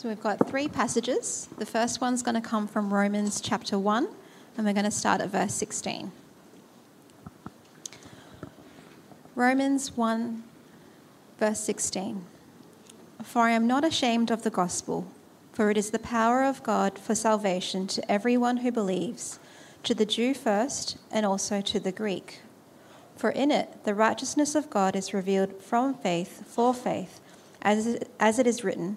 So we've got three passages. The first one's going to come from Romans chapter 1, and we're going to start at verse 16. Romans 1, verse 16. For I am not ashamed of the gospel, for it is the power of God for salvation to everyone who believes, to the Jew first, and also to the Greek. For in it the righteousness of God is revealed from faith for faith, as it, as it is written,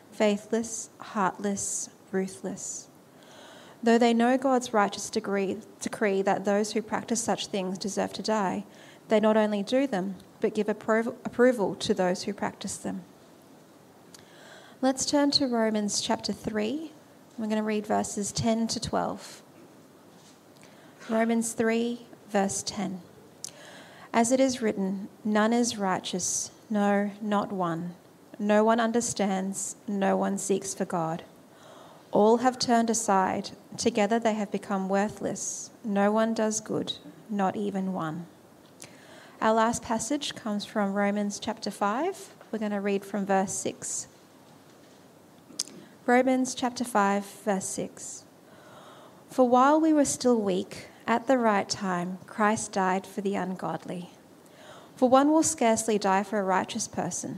faithless, heartless, ruthless. Though they know God's righteous decree that those who practice such things deserve to die, they not only do them, but give appro- approval to those who practice them. Let's turn to Romans chapter 3. We're going to read verses 10 to 12. Romans 3, verse 10. As it is written, none is righteous, no, not one. No one understands, no one seeks for God. All have turned aside, together they have become worthless. No one does good, not even one. Our last passage comes from Romans chapter 5. We're going to read from verse 6. Romans chapter 5, verse 6. For while we were still weak, at the right time, Christ died for the ungodly. For one will scarcely die for a righteous person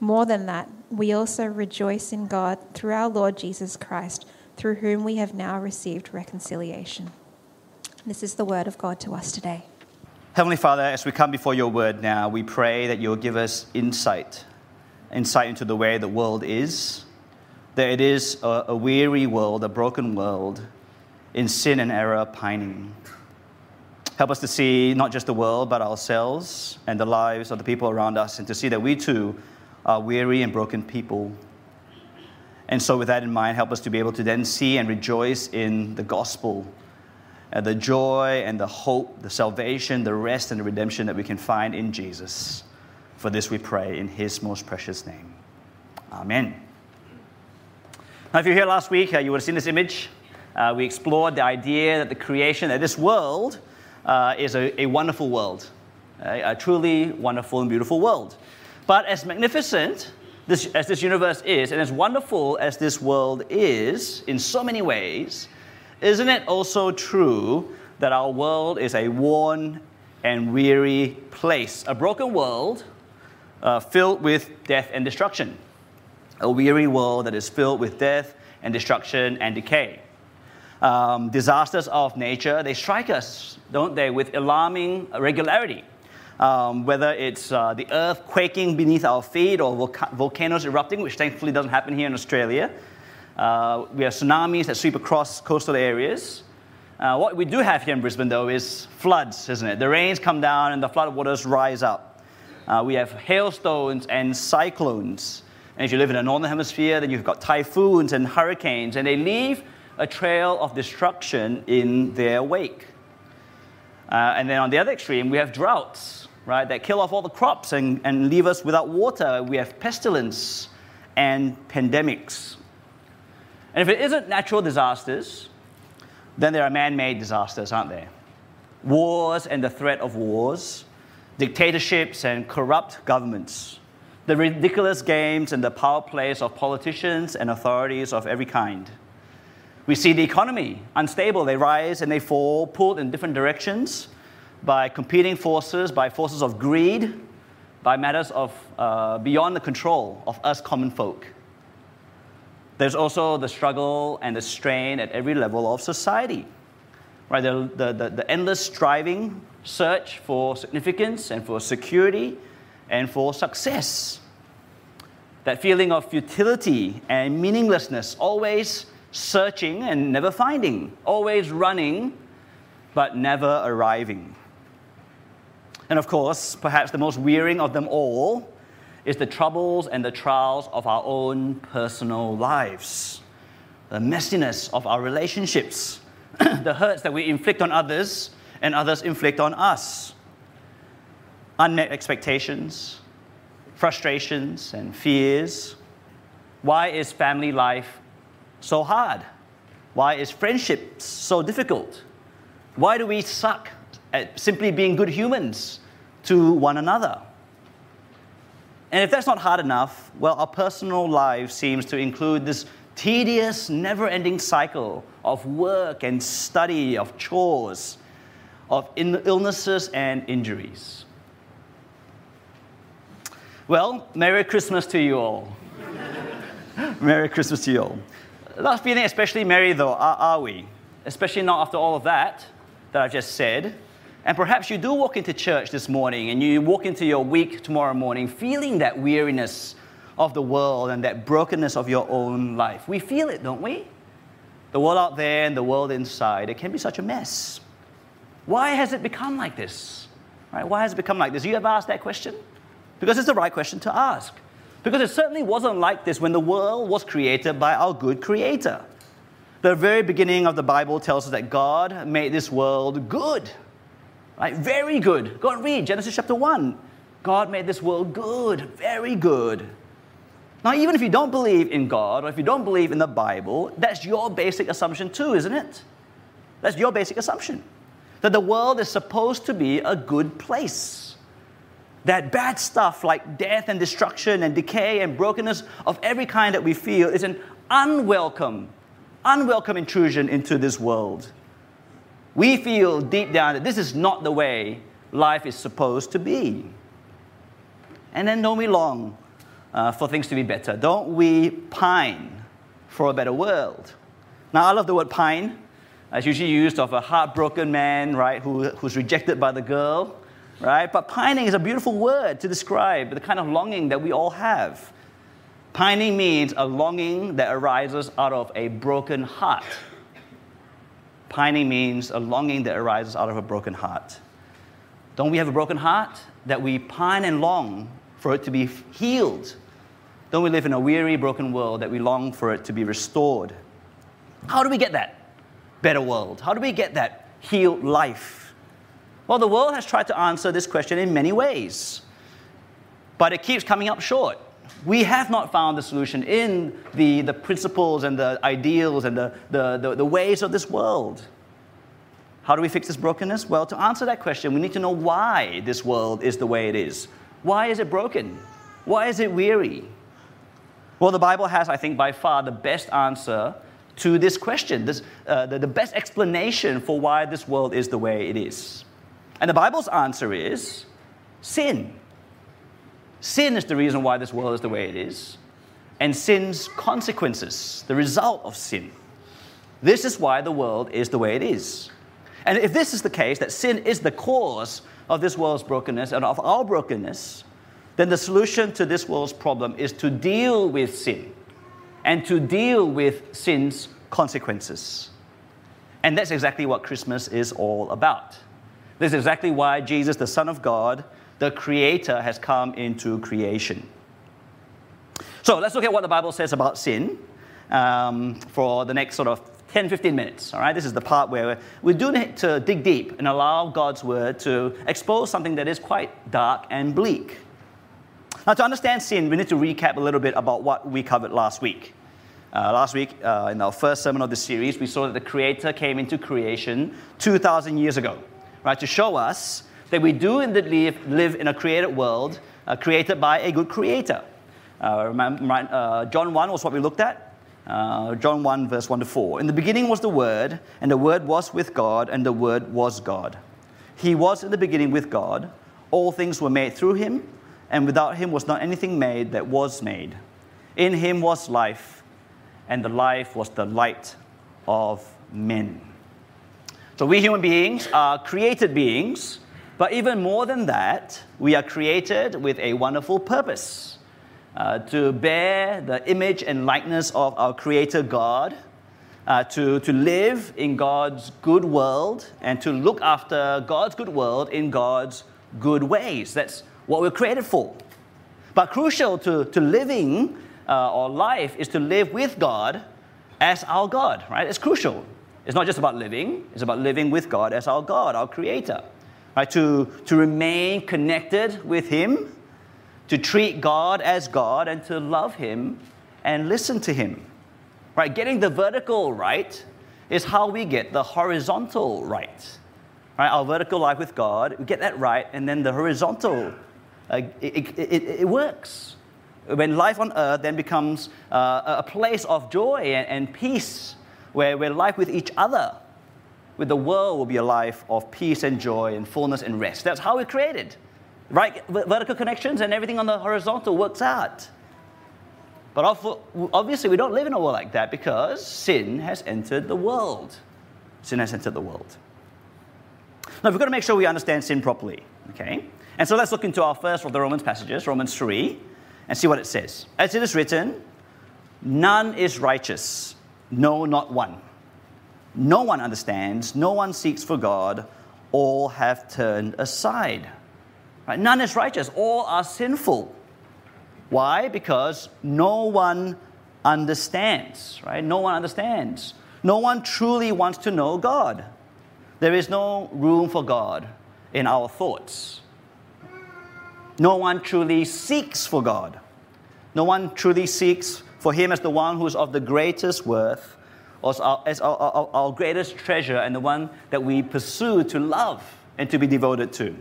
More than that, we also rejoice in God through our Lord Jesus Christ, through whom we have now received reconciliation. This is the word of God to us today. Heavenly Father, as we come before your word now, we pray that you'll give us insight, insight into the way the world is, that it is a, a weary world, a broken world, in sin and error pining. Help us to see not just the world, but ourselves and the lives of the people around us, and to see that we too uh, weary and broken people. And so, with that in mind, help us to be able to then see and rejoice in the gospel, uh, the joy and the hope, the salvation, the rest and the redemption that we can find in Jesus. For this we pray in his most precious name. Amen. Now, if you were here last week, uh, you would have seen this image. Uh, we explored the idea that the creation, that this world uh, is a, a, wonderful world, a truly wonderful and beautiful world. But as magnificent this, as this universe is, and as wonderful as this world is in so many ways, isn't it also true that our world is a worn and weary place? A broken world uh, filled with death and destruction. A weary world that is filled with death and destruction and decay. Um, disasters of nature, they strike us, don't they, with alarming regularity. Um, whether it's uh, the earth quaking beneath our feet or volca- volcanoes erupting, which thankfully doesn't happen here in Australia. Uh, we have tsunamis that sweep across coastal areas. Uh, what we do have here in Brisbane, though, is floods, isn't it? The rains come down and the flood waters rise up. Uh, we have hailstones and cyclones. And if you live in the northern hemisphere, then you've got typhoons and hurricanes, and they leave a trail of destruction in their wake. Uh, and then on the other extreme, we have droughts, right, that kill off all the crops and, and leave us without water. We have pestilence and pandemics. And if it isn't natural disasters, then there are man made disasters, aren't there? Wars and the threat of wars, dictatorships and corrupt governments, the ridiculous games and the power plays of politicians and authorities of every kind. We see the economy unstable. They rise and they fall, pulled in different directions by competing forces, by forces of greed, by matters of uh, beyond the control of us common folk. There's also the struggle and the strain at every level of society. Right? The, the, the, the endless striving, search for significance and for security and for success. That feeling of futility and meaninglessness, always searching and never finding, always running but never arriving. And of course, perhaps the most wearing of them all is the troubles and the trials of our own personal lives, the messiness of our relationships, the hurts that we inflict on others and others inflict on us, unmet expectations, frustrations, and fears. Why is family life so hard? Why is friendship so difficult? Why do we suck at simply being good humans to one another? And if that's not hard enough, well, our personal life seems to include this tedious, never ending cycle of work and study, of chores, of illnesses and injuries. Well, Merry Christmas to you all. Merry Christmas to you all. Not feeling especially merry, though, are, are we? Especially not after all of that that I've just said. And perhaps you do walk into church this morning and you walk into your week tomorrow morning feeling that weariness of the world and that brokenness of your own life. We feel it, don't we? The world out there and the world inside, it can be such a mess. Why has it become like this? Right? Why has it become like this? You ever asked that question? Because it's the right question to ask. Because it certainly wasn't like this when the world was created by our good creator. The very beginning of the Bible tells us that God made this world good. Right? Very good. Go and read Genesis chapter 1. God made this world good, very good. Now, even if you don't believe in God or if you don't believe in the Bible, that's your basic assumption too, isn't it? That's your basic assumption. That the world is supposed to be a good place that bad stuff like death and destruction and decay and brokenness of every kind that we feel is an unwelcome, unwelcome intrusion into this world. We feel deep down that this is not the way life is supposed to be. And then don't we long uh, for things to be better? Don't we pine for a better world? Now, I love the word pine. It's usually used of a heartbroken man, right, who, who's rejected by the girl right? But pining is a beautiful word to describe the kind of longing that we all have. Pining means a longing that arises out of a broken heart. Pining means a longing that arises out of a broken heart. Don't we have a broken heart that we pine and long for it to be healed? Don't we live in a weary, broken world that we long for it to be restored? How do we get that better world? How do we get that healed life? Well, the world has tried to answer this question in many ways, but it keeps coming up short. We have not found the solution in the, the principles and the ideals and the, the, the, the ways of this world. How do we fix this brokenness? Well, to answer that question, we need to know why this world is the way it is. Why is it broken? Why is it weary? Well, the Bible has, I think, by far the best answer to this question, this, uh, the, the best explanation for why this world is the way it is. And the Bible's answer is sin. Sin is the reason why this world is the way it is, and sin's consequences, the result of sin. This is why the world is the way it is. And if this is the case, that sin is the cause of this world's brokenness and of our brokenness, then the solution to this world's problem is to deal with sin and to deal with sin's consequences. And that's exactly what Christmas is all about. This is exactly why Jesus, the Son of God, the Creator, has come into creation. So let's look at what the Bible says about sin um, for the next sort of 10, 15 minutes. All right, this is the part where we do need to dig deep and allow God's word to expose something that is quite dark and bleak. Now, to understand sin, we need to recap a little bit about what we covered last week. Uh, last week, uh, in our first sermon of the series, we saw that the Creator came into creation 2,000 years ago, right, to show us that we do indeed live, live in a created world uh, created by a good Creator. Uh, uh, John 1 was what we looked at. Uh, John 1, verse 1 to 4. In the beginning was the Word, and the Word was with God, and the Word was God. He was in the beginning with God. All things were made through him and without him was not anything made that was made. In him was life, and the life was the light of men. So we human beings are created beings, but even more than that, we are created with a wonderful purpose uh, to bear the image and likeness of our Creator God. Uh, to, to live in God's good world and to look after God's good world in God's good ways. That's what we're created for. But crucial to, to living uh, life is to live with God as our God, right? It's crucial. It's not just about living, it's about living with God as our God, our Creator. Right? To, to remain connected with Him, to treat God as God, and to love Him and listen to Him. Right? Getting the vertical right is how we get the horizontal right. Right? Our vertical life with God, we get that right, and then the horizontal uh, it, it, it, works. When life on earth then becomes uh, a place of joy and, and peace, where, where life with each other, with the world, will be a life of peace and joy and fullness and rest. That's how we're created. Right? Vertical connections and everything on the horizontal works out. But obviously, we don't live in a world like that because sin has entered the world. Sin has entered the world. Now, we've got to make sure we understand sin properly, okay? And so let's look into our first of the Romans passages, Romans 3, and see what it says. As it is written, none is righteous, no, not one. No one understands, no one seeks for God, all have turned aside. Right? None is righteous, all are sinful. Why? Because no one understands, right? No one understands. No one truly wants to know God. There is no room for God in our thoughts. No one truly seeks for God. No one truly seeks for Him as the one who is of the greatest worth, as, our, as our, our, our greatest treasure, and the one that we pursue to love and to be devoted to.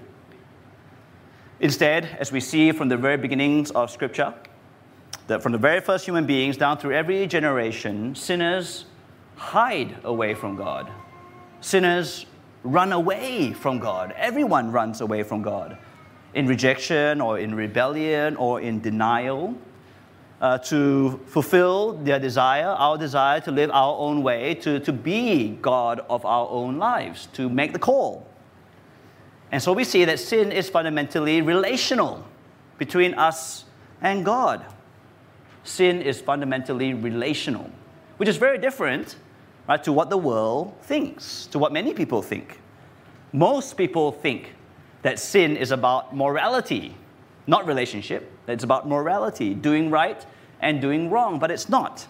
Instead, as we see from the very beginnings of Scripture, that from the very first human beings down through every generation, sinners hide away from God. Sinners run away from God. Everyone runs away from God in rejection or in rebellion or in denial. Uh, to fulfill their desire, our desire to live our own way, to, to be God of our own lives, to make the call. And so we see that sin is fundamentally relational between us and God. Sin is fundamentally relational, which is very different right, to what the world thinks, to what many people think. Most people think that sin is about morality, not relationship. It's about morality, doing right and doing wrong, but it's not.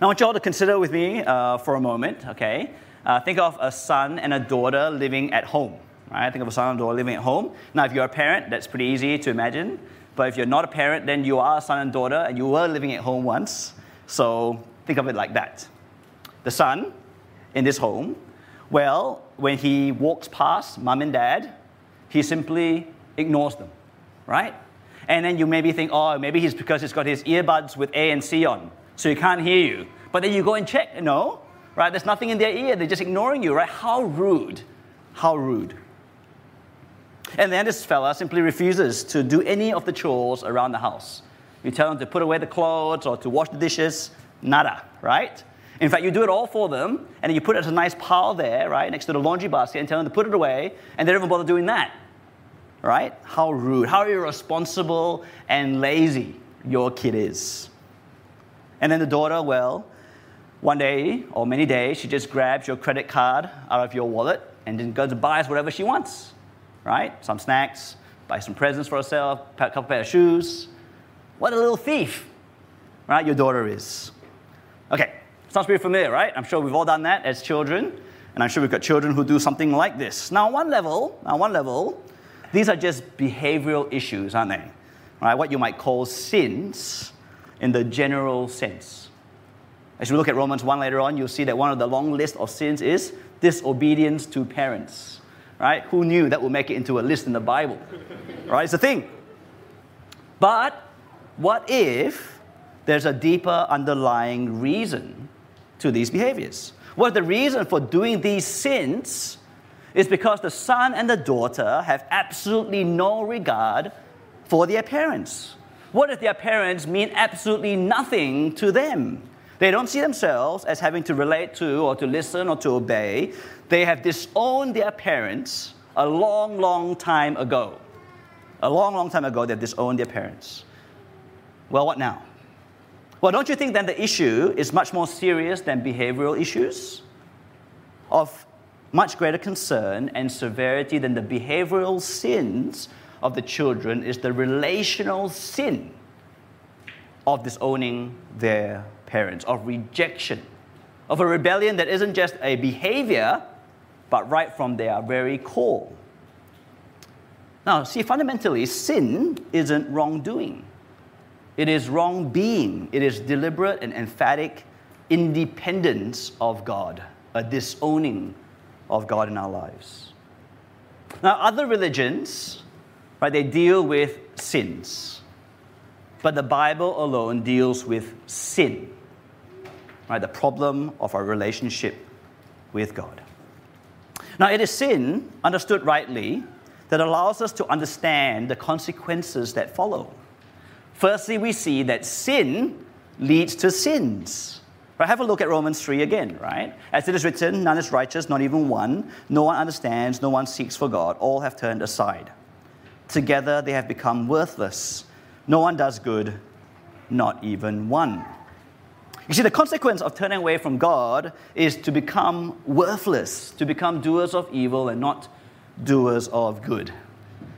Now, I want you all to consider with me uh, for a moment, okay? Uh, think of a son and a daughter living at home, right? Think of a son and daughter living at home. Now, if you're a parent, that's pretty easy to imagine. But if you're not a parent, then you are a son and daughter, and you were living at home once. So think of it like that. The son in this home, well, when he walks past mom and dad, he simply ignores them, right? And then you maybe think, oh, maybe he's because he's got his earbuds with ANC on, so he can't hear you. But then you go and check, no, right? There's nothing in their ear. They're just ignoring you, right? How rude. How rude. And then this fella simply refuses to do any of the chores around the house. You tell him to put away the clothes or to wash the dishes, nada, right? In fact, you do it all for them, and you put it as a nice pile there, right, next to the laundry basket, and tell them to put it away, and they don't even bother doing that, right? How rude, how irresponsible and lazy your kid is. And then the daughter, well, one day or many days, she just grabs your credit card out of your wallet and then goes and buys whatever she wants, right? Some snacks, buy some presents for herself, a couple pair of shoes. What a little thief, right? Your daughter is. Okay, sounds pretty familiar, right? I'm sure we've all done that as children, and I'm sure we've got children who do something like this. Now, on one level, on one level, these are just behavioral issues, aren't they? Right? What you might call sins in the general sense. As we look at Romans 1 later on, you'll see that one of the long list of sins is disobedience to parents. Right? Who knew that would make it into a list in the Bible? right? It's a thing. But what if there's a deeper underlying reason to these behaviors? What the reason for doing these sins is because the son and the daughter have absolutely no regard for their parents. What if their parents mean absolutely nothing to them? They don't see themselves as having to relate to or to listen or to obey. They have disowned their parents a long, long time ago. A long, long time ago, they've disowned their parents. Well, what now? Well, don't you think then the issue is much more serious than behavioral issues? Of much greater concern and severity than the behavioral sins of the children is the relational sin of disowning their parents, of rejection, of a rebellion that isn't just a behavior, but right from their very core. Now, see, fundamentally, sin isn't wrongdoing. It is wrong being. It is deliberate and emphatic independence of God, a disowning of God in our lives. Now, other religions, right, they deal with sins, but the Bible alone deals with sin right? The problem of our relationship with God. Now, it is sin, understood rightly, that allows us to understand the consequences that follow. Firstly, we see that sin leads to sins. Right, have a look at Romans 3 again, right? As it is written, none is righteous, not even one. No one understands, no one seeks for God. All have turned aside. Together they have become worthless. No one does good, not even one. You see, the consequence of turning away from God is to become worthless, to become doers of evil and not doers of good.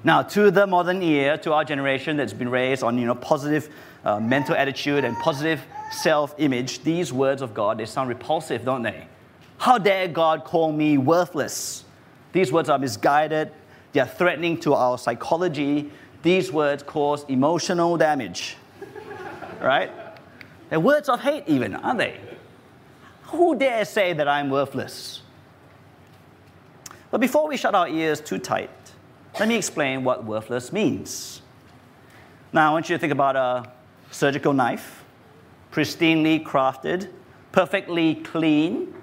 Now, to the modern ear, to our generation that's been raised on you know, positive uh, mental attitude and positive self image, these words of God, they sound repulsive, don't they? How dare God call me worthless? These words are misguided, they are threatening to our psychology. These words cause emotional damage, right? They're words of hate, even, aren't they? Who dare say that I'm worthless? But before we shut our ears too tight, let me explain what worthless means. Now, I want you to think about a surgical knife, pristinely crafted, perfectly clean,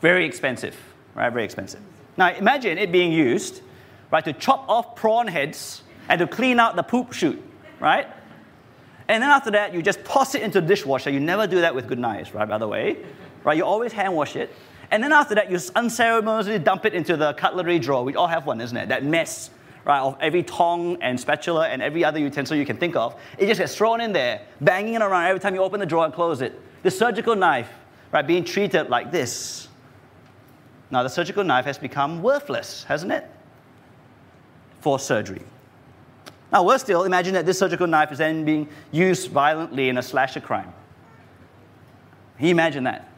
very expensive, right? Very expensive. Now, imagine it being used, right, to chop off prawn heads and to clean out the poop chute, right? And then after that, you just toss it into the dishwasher. You never do that with good knives, right, by the way. Right? You always hand wash it. And then after that, you unceremoniously dump it into the cutlery drawer. We all have one, isn't it? That mess, right, of every tong and spatula and every other utensil you can think of. It just gets thrown in there, banging it around every time you open the drawer and close it. The surgical knife, right, being treated like this. Now, the surgical knife has become worthless, hasn't it? For surgery. Now, worse still, imagine that this surgical knife is then being used violently in a slasher crime. Can you imagine that?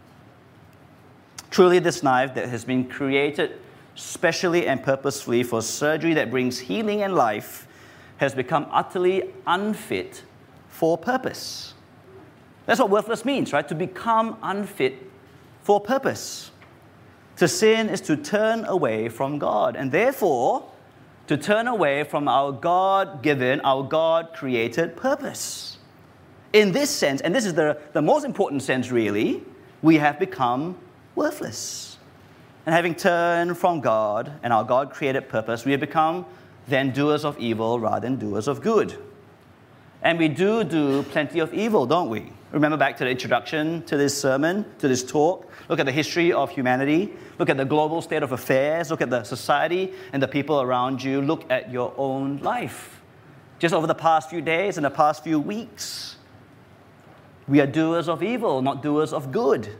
Truly, this knife that has been created specially and purposefully for surgery that brings healing and life has become utterly unfit for purpose. That's what worthless means, right? To become unfit for purpose. To sin is to turn away from God, and therefore, to turn away from our God given, our God created purpose. In this sense, and this is the, the most important sense really, we have become worthless. And having turned from God and our God created purpose, we have become then doers of evil rather than doers of good. And we do do plenty of evil, don't we? Remember back to the introduction to this sermon, to this talk? Look at the history of humanity. Look at the global state of affairs. Look at the society and the people around you. Look at your own life. Just over the past few days and the past few weeks, we are doers of evil, not doers of good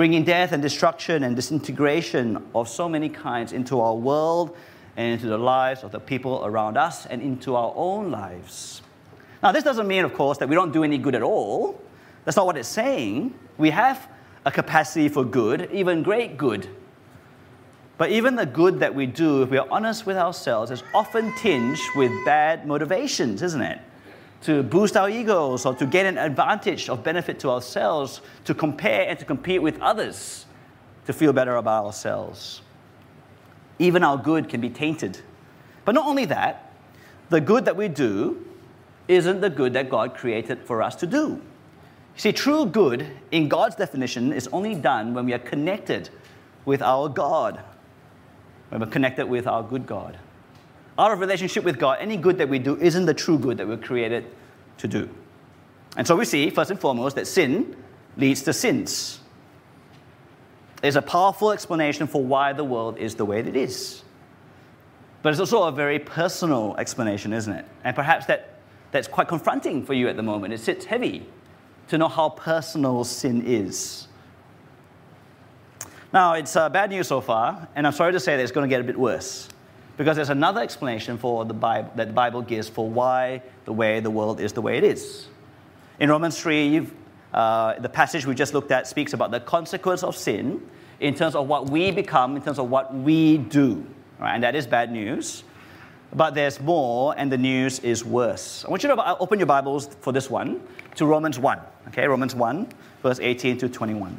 bringing death and destruction and disintegration of so many kinds into our world and into the lives of the people around us and into our own lives. Now, this doesn't mean, of course, that we don't do any good at all. That's not what it's saying. We have a capacity for good, even great good. But even the good that we do, if we are honest with ourselves, is often tinged with bad motivations, isn't it? To boost our egos or to gain an advantage of benefit to ourselves, to compare and to compete with others, to feel better about ourselves. Even our good can be tainted. But not only that, the good that we do isn't the good that God created for us to do. See, true good, in God's definition, is only done when we are connected with our God, when we're connected with our good God out of relationship with God, any good that we do isn't the true good that we're created to do. And so we see, first and foremost, that sin leads to sins. There's a powerful explanation for why the world is the way it is. But it's also a very personal explanation, isn't it? And perhaps that, that's quite confronting for you at the moment. It sits heavy to know how personal sin is. Now, it's uh, bad news so far, and I'm sorry to say that it's going to get a bit worse. Because there's another explanation for the Bible, that the Bible gives for why the way the world is the way it is. In Romans 3, uh, the passage we just looked at speaks about the consequence of sin in terms of what we become, in terms of what we do. Right? And that is bad news. But there's more, and the news is worse. I want you to open your Bibles for this one to Romans 1. Okay, Romans 1, verse 18 to 21.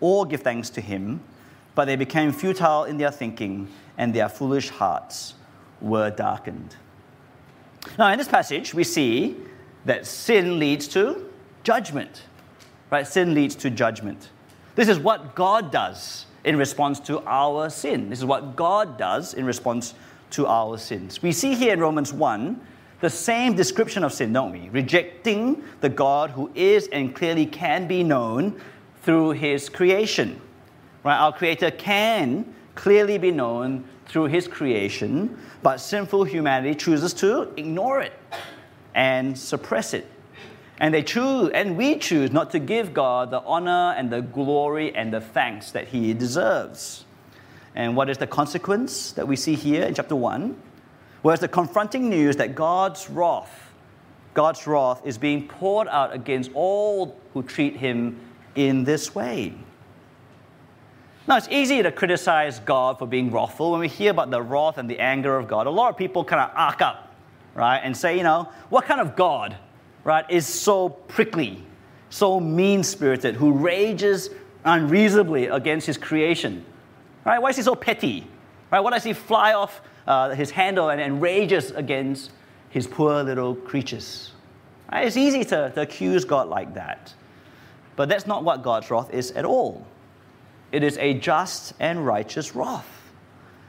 or give thanks to him, but they became futile in their thinking, and their foolish hearts were darkened. Now, in this passage, we see that sin leads to judgment. Right? Sin leads to judgment. This is what God does in response to our sin. This is what God does in response to our sins. We see here in Romans 1 the same description of sin, don't we? Rejecting the God who is and clearly can be known through his creation. Right? Our Creator can clearly be known through his creation, but sinful humanity chooses to ignore it and suppress it. And they choose, and we choose not to give God the honor and the glory and the thanks that he deserves. And what is the consequence that we see here in chapter 1? Well, it's the confronting news that God's wrath, God's wrath is being poured out against all who treat him in this way. Now, it's easy to criticize God for being wrathful. When we hear about the wrath and the anger of God, a lot of people kind of arc up, right, and say, you know, what kind of God, right, is so prickly, so mean spirited, who rages unreasonably against his creation? Right? Why is he so petty? Right? Why does he fly off uh, his handle and, and rages against his poor little creatures? Right? It's easy to, to accuse God like that. But that's not what God's wrath is at all. It is a just and righteous wrath,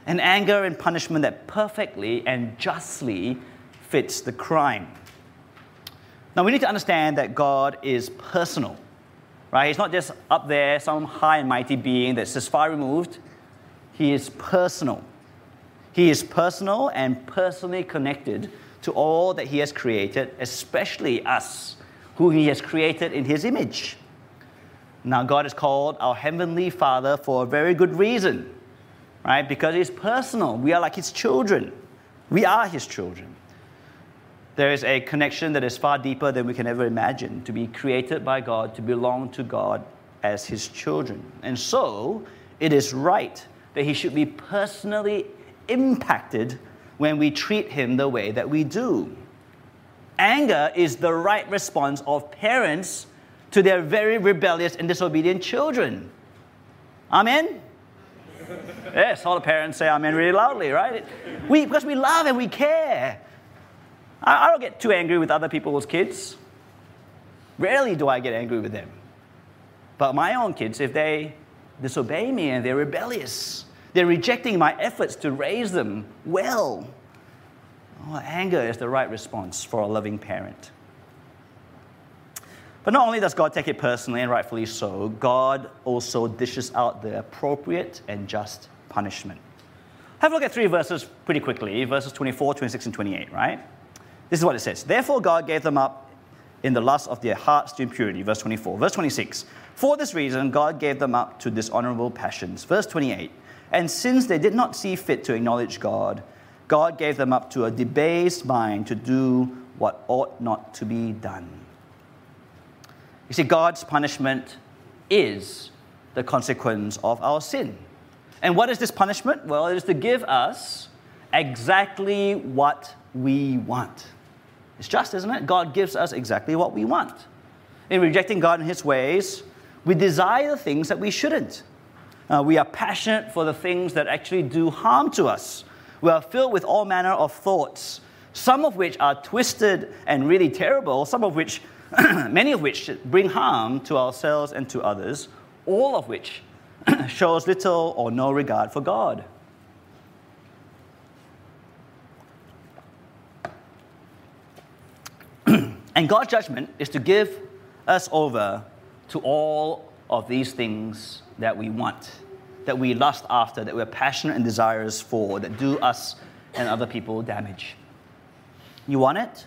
an anger and punishment that perfectly and justly fits the crime. Now, we need to understand that God is personal, right? He's not just up there, some high and mighty being that's just far removed. He is personal. He is personal and personally connected to all that He has created, especially us, who He has created in His image. Now, God is called our Heavenly Father for a very good reason. right? Because it's personal. We are like his children. We are his children. There is a connection that is far deeper than we can ever imagine to be created by God, to belong to God as his children. And so, it is right that he should be personally impacted when we treat him the way that we do. Anger is the right response of parents to their very rebellious and disobedient children. Amen? yes, all the parents say amen really loudly, right? We, because we love and we care. I, I don't get too angry with other people's kids. Rarely do I get angry with them. But my own kids, if they disobey me and they're rebellious, they're rejecting my efforts to raise them well. Oh, anger is the right response for a loving parent. But not only does God take it personally, and rightfully so, God also dishes out the appropriate and just punishment. Have a look at three verses pretty quickly verses 24, 26, and 28, right? This is what it says. Therefore, God gave them up in the lust of their hearts to impurity. Verse 24. Verse 26. For this reason, God gave them up to dishonorable passions. Verse 28. And since they did not see fit to acknowledge God, God gave them up to a debased mind to do what ought not to be done. You see, God's punishment is the consequence of our sin. And what is this punishment? Well, it is to give us exactly what we want. It's just, isn't it? God gives us exactly what we want. In rejecting God and His ways, we desire things that we shouldn't. Uh, we are passionate for the things that actually do harm to us. We are filled with all manner of thoughts, some of which are twisted and really terrible, some of which, many of which bring harm to ourselves and to others, all of which shows little or no regard for God. and God's judgment is to give us over to all of these things that we want, that we lust after, that we're passionate and desirous for, that do us and other people damage. You want it?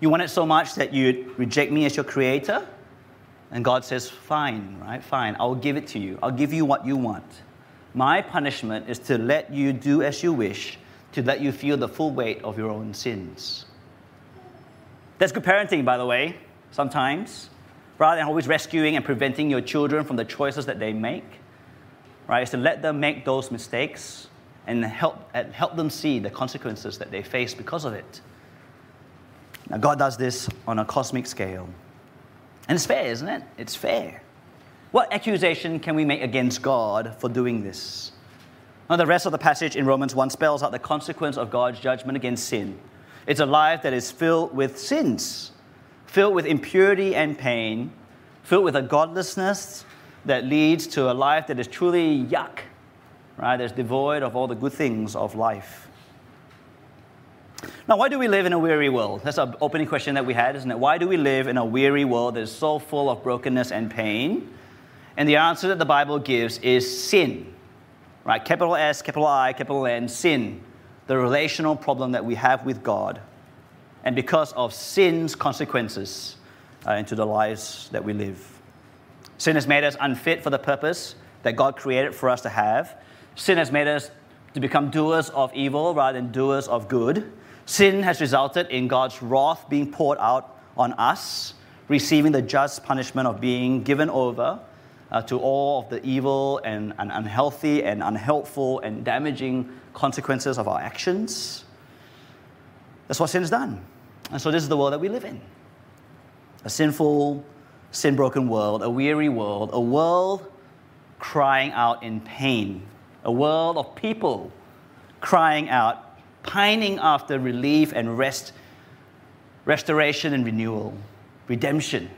You want it so much that you reject me as your creator? And God says, Fine, right? Fine, I'll give it to you. I'll give you what you want. My punishment is to let you do as you wish, to let you feel the full weight of your own sins. That's good parenting, by the way, sometimes rather than always rescuing and preventing your children from the choices that they make, right, is to let them make those mistakes and help, and help them see the consequences that they face because of it. Now, God does this on a cosmic scale. And it's fair, isn't it? It's fair. What accusation can we make against God for doing this? Now, the rest of the passage in Romans 1 spells out the consequence of God's judgment against sin. It's a life that is filled with sins filled with impurity and pain, filled with a godlessness that leads to a life that is truly yuck, right? That's devoid of all the good things of life. Now, why do we live in a weary world? That's an opening question that we had, isn't it? Why do we live in a weary world that is so full of brokenness and pain? And the answer that the Bible gives is sin, right? Capital S, capital I, capital N, sin, the relational problem that we have with God and because of sin's consequences uh, into the lives that we live. Sin has made us unfit for the purpose that God created for us to have. Sin has made us to become doers of evil rather than doers of good. Sin has resulted in God's wrath being poured out on us, receiving the just punishment of being given over uh, to all of the evil and, and unhealthy and unhelpful and damaging consequences of our actions. That's what sin has done. And so, this is the world that we live in a sinful, sin broken world, a weary world, a world crying out in pain, a world of people crying out, pining after relief and rest, restoration and renewal, redemption,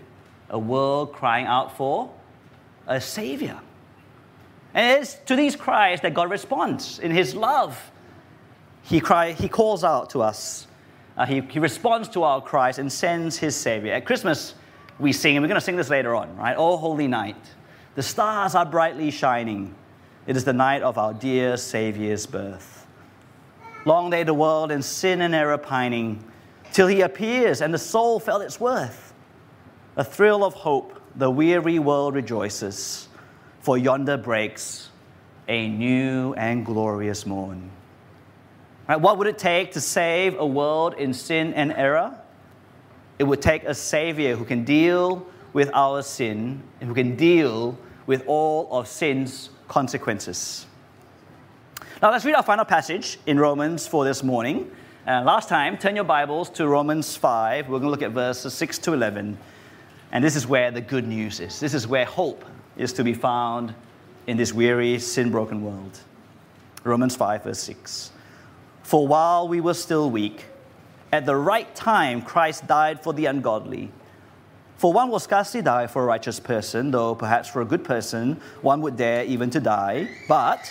a world crying out for a Savior. And it's to these cries that God responds in His love. He, cry, he calls out to us uh, he, he responds to our cries and sends his Savior. At Christmas, we sing, and we're going to sing this later on, right? Oh, holy night. The stars are brightly shining. It is the night of our dear Savior's birth. Long lay the world in sin and error pining, till he appears and the soul felt its worth. A thrill of hope, the weary world rejoices, for yonder breaks a new and glorious morn. Right, what would it take to save a world in sin and error? It would take a Savior who can deal with our sin and who can deal with all of sin's consequences. Now, let's read our final passage in Romans for this morning. Uh, last time, turn your Bibles to Romans 5. We're going to look at verses 6 to 11. And this is where the good news is. This is where hope is to be found in this weary, sin broken world. Romans 5, verse 6. For while we were still weak, at the right time Christ died for the ungodly. For one will scarcely die for a righteous person, though perhaps for a good person one would dare even to die. But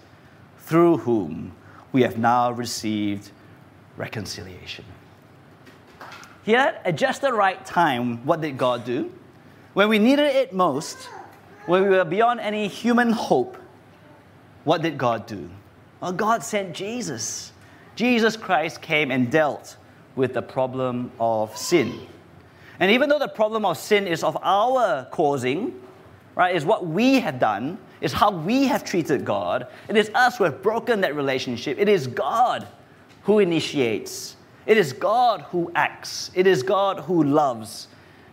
through whom we have now received reconciliation. Here, at just the right time, what did God do? When we needed it most, when we were beyond any human hope, what did God do? Well, God sent Jesus. Jesus Christ came and dealt with the problem of sin. And even though the problem of sin is of our causing, right, is what we have done, is how we have treated God. It is us who have broken that relationship. It is God who initiates. It is God who acts. It is God who loves.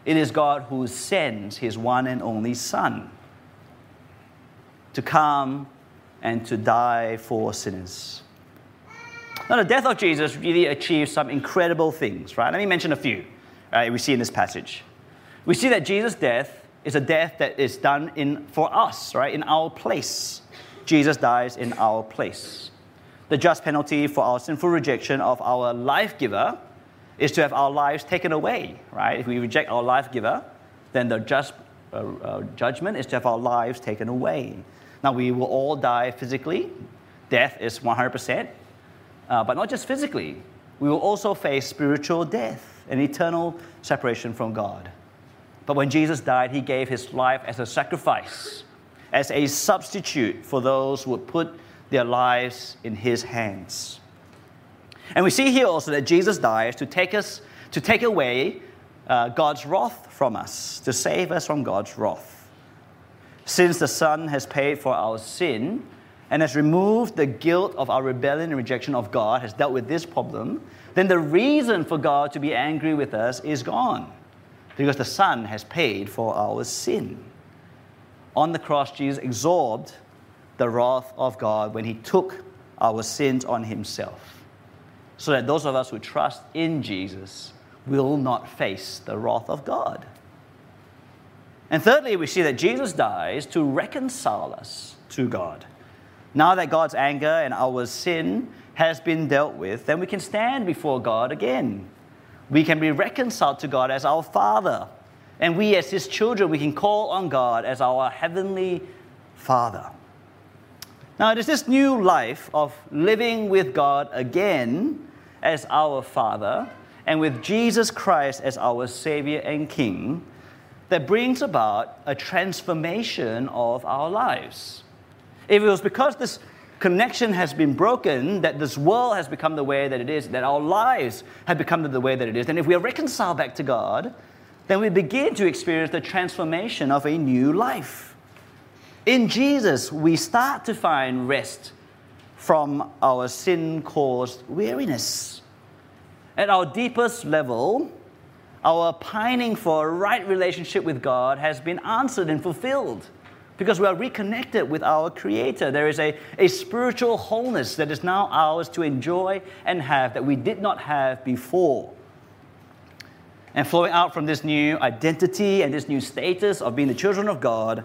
It is God who sends his one and only Son to come and to die for sinners. Now, the death of Jesus really achieves some incredible things, right? Let me mention a few right, we see in this passage. We see that Jesus' death is a death that is done in, for us, right? In our place. Jesus dies in our place. The just penalty for our sinful rejection of our life giver is to have our lives taken away, right? If we reject our life giver, then the just uh, uh, judgment is to have our lives taken away. Now, we will all die physically. Death is 100%. Uh, but not just physically, we will also face spiritual death and eternal separation from God. But when Jesus died, he gave his life as a sacrifice, as a substitute for those who would put their lives in his hands. And we see here also that Jesus dies to take us, to take away uh, God's wrath from us, to save us from God's wrath. Since the Son has paid for our sin and has removed the guilt of our rebellion and rejection of God, has dealt with this problem, then the reason for God to be angry with us is gone because the Son has paid for our sin. On the cross, Jesus absorbed the wrath of God when he took our sins on himself, so that those of us who trust in Jesus will not face the wrath of God. And thirdly, we see that Jesus dies to reconcile us to God. Now that God's anger and our sin has been dealt with, then we can stand before God again we can be reconciled to God as our Father. And we, as His children, we can call on God as our Heavenly Father. Now, it is this new life of living with God again as our Father and with Jesus Christ as our Savior and King that brings about a transformation of our lives. If it was because this connection has been broken, that this world has become the way that it is, that our lives have become the way that it is, and if we are reconciled back to God, then we begin to experience the transformation of a new life. In Jesus, we start to find rest from our sin caused weariness. At our deepest level, our pining for a right relationship with God has been answered and fulfilled because we are reconnected with our Creator. There is a, a spiritual wholeness that is now ours to enjoy and have that we did not have before. And flowing out from this new identity and this new status of being the children of God,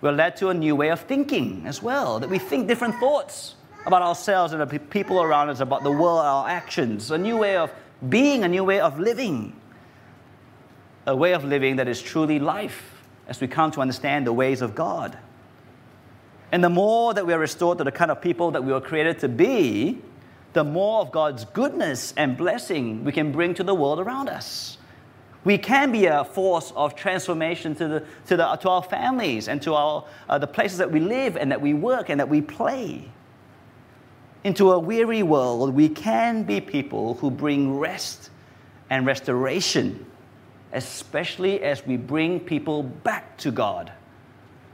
we're led to a new way of thinking as well, that we think different thoughts about ourselves and the people around us, about the world, our actions, a new way of being, a new way of living, a way of living that is truly life as we come to understand the ways of God. And the more that we are restored to the kind of people that we were created to be, the more of God's goodness and blessing we can bring to the world around us. We can be a force of transformation to, the, to, the, to our families and to our, uh, the places that we live and that we work and that we play. Into a weary world, we can be people who bring rest and restoration, especially as we bring people back to God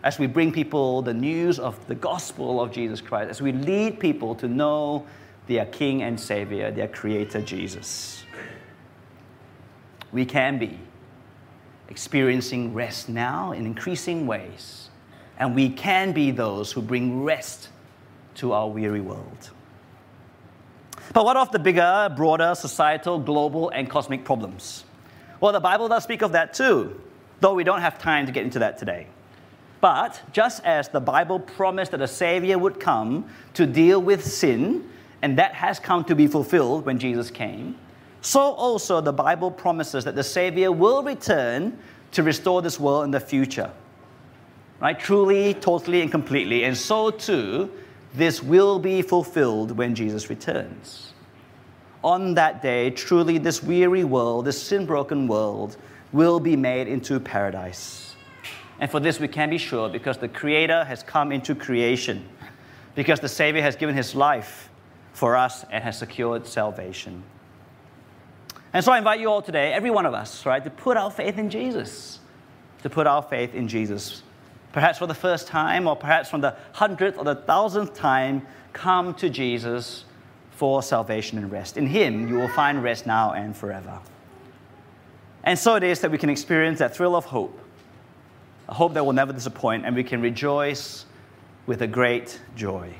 as we bring people the news of the gospel of Jesus Christ, as we lead people to know their King and Savior, their Creator Jesus. We can be experiencing rest now in increasing ways, and we can be those who bring rest to our weary world. But what of the bigger, broader societal, global, and cosmic problems? Well, the Bible does speak of that too, though we don't have time to get into that today. But just as the Bible promised that a Savior would come to deal with sin, and that has come to be fulfilled when Jesus came, so also the Bible promises that the Savior will return to restore this world in the future. Right? Truly, totally, and completely. And so too, this will be fulfilled when Jesus returns. On that day, truly, this weary world, this sin broken world, will be made into paradise. And for this, we can be sure because the Creator has come into creation, because the Savior has given His life for us and has secured salvation. And so I invite you all today, every one of us, right, to put our faith in Jesus. To put our faith in Jesus. Perhaps for the first time, or perhaps from the hundredth or the thousandth time, come to Jesus for salvation and rest. In Him, you will find rest now and forever. And so it is that we can experience that thrill of hope a hope that will never disappoint, and we can rejoice with a great joy.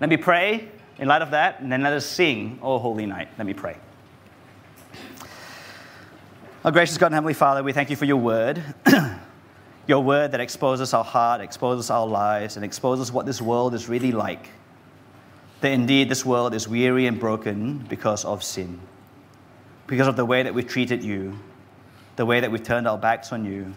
Let me pray in light of that, and then let us sing, O Holy Night. Let me pray. Our gracious God and Heavenly Father, we thank you for your word. your word that exposes our heart, exposes our lives, and exposes what this world is really like. That indeed this world is weary and broken because of sin, because of the way that we've treated you, the way that we've turned our backs on you,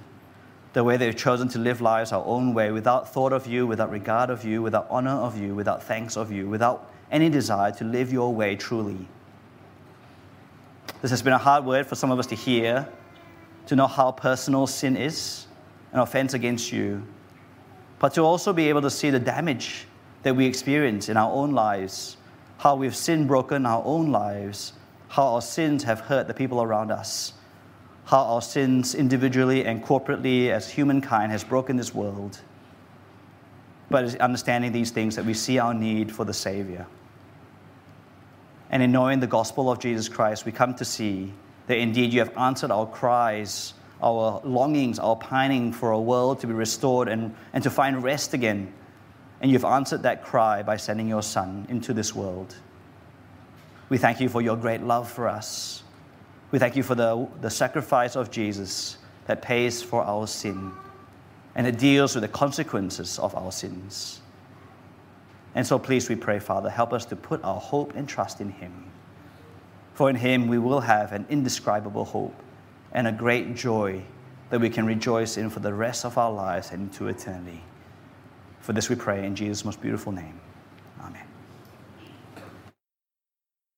the way they've chosen to live lives our own way without thought of you, without regard of you, without honor of you, without thanks of you, without any desire to live your way truly. This has been a hard word for some of us to hear, to know how personal sin is, an offense against you, but to also be able to see the damage that we experience in our own lives, how we've sin broken our own lives, how our sins have hurt the people around us how our sins individually and corporately as humankind has broken this world. But it's understanding these things that we see our need for the Savior. And in knowing the gospel of Jesus Christ, we come to see that indeed you have answered our cries, our longings, our pining for a world to be restored and, and to find rest again. And you've answered that cry by sending your Son into this world. We thank you for your great love for us. We thank you for the, the sacrifice of Jesus that pays for our sin and it deals with the consequences of our sins. And so, please, we pray, Father, help us to put our hope and trust in Him. For in Him we will have an indescribable hope and a great joy that we can rejoice in for the rest of our lives and into eternity. For this we pray in Jesus' most beautiful name.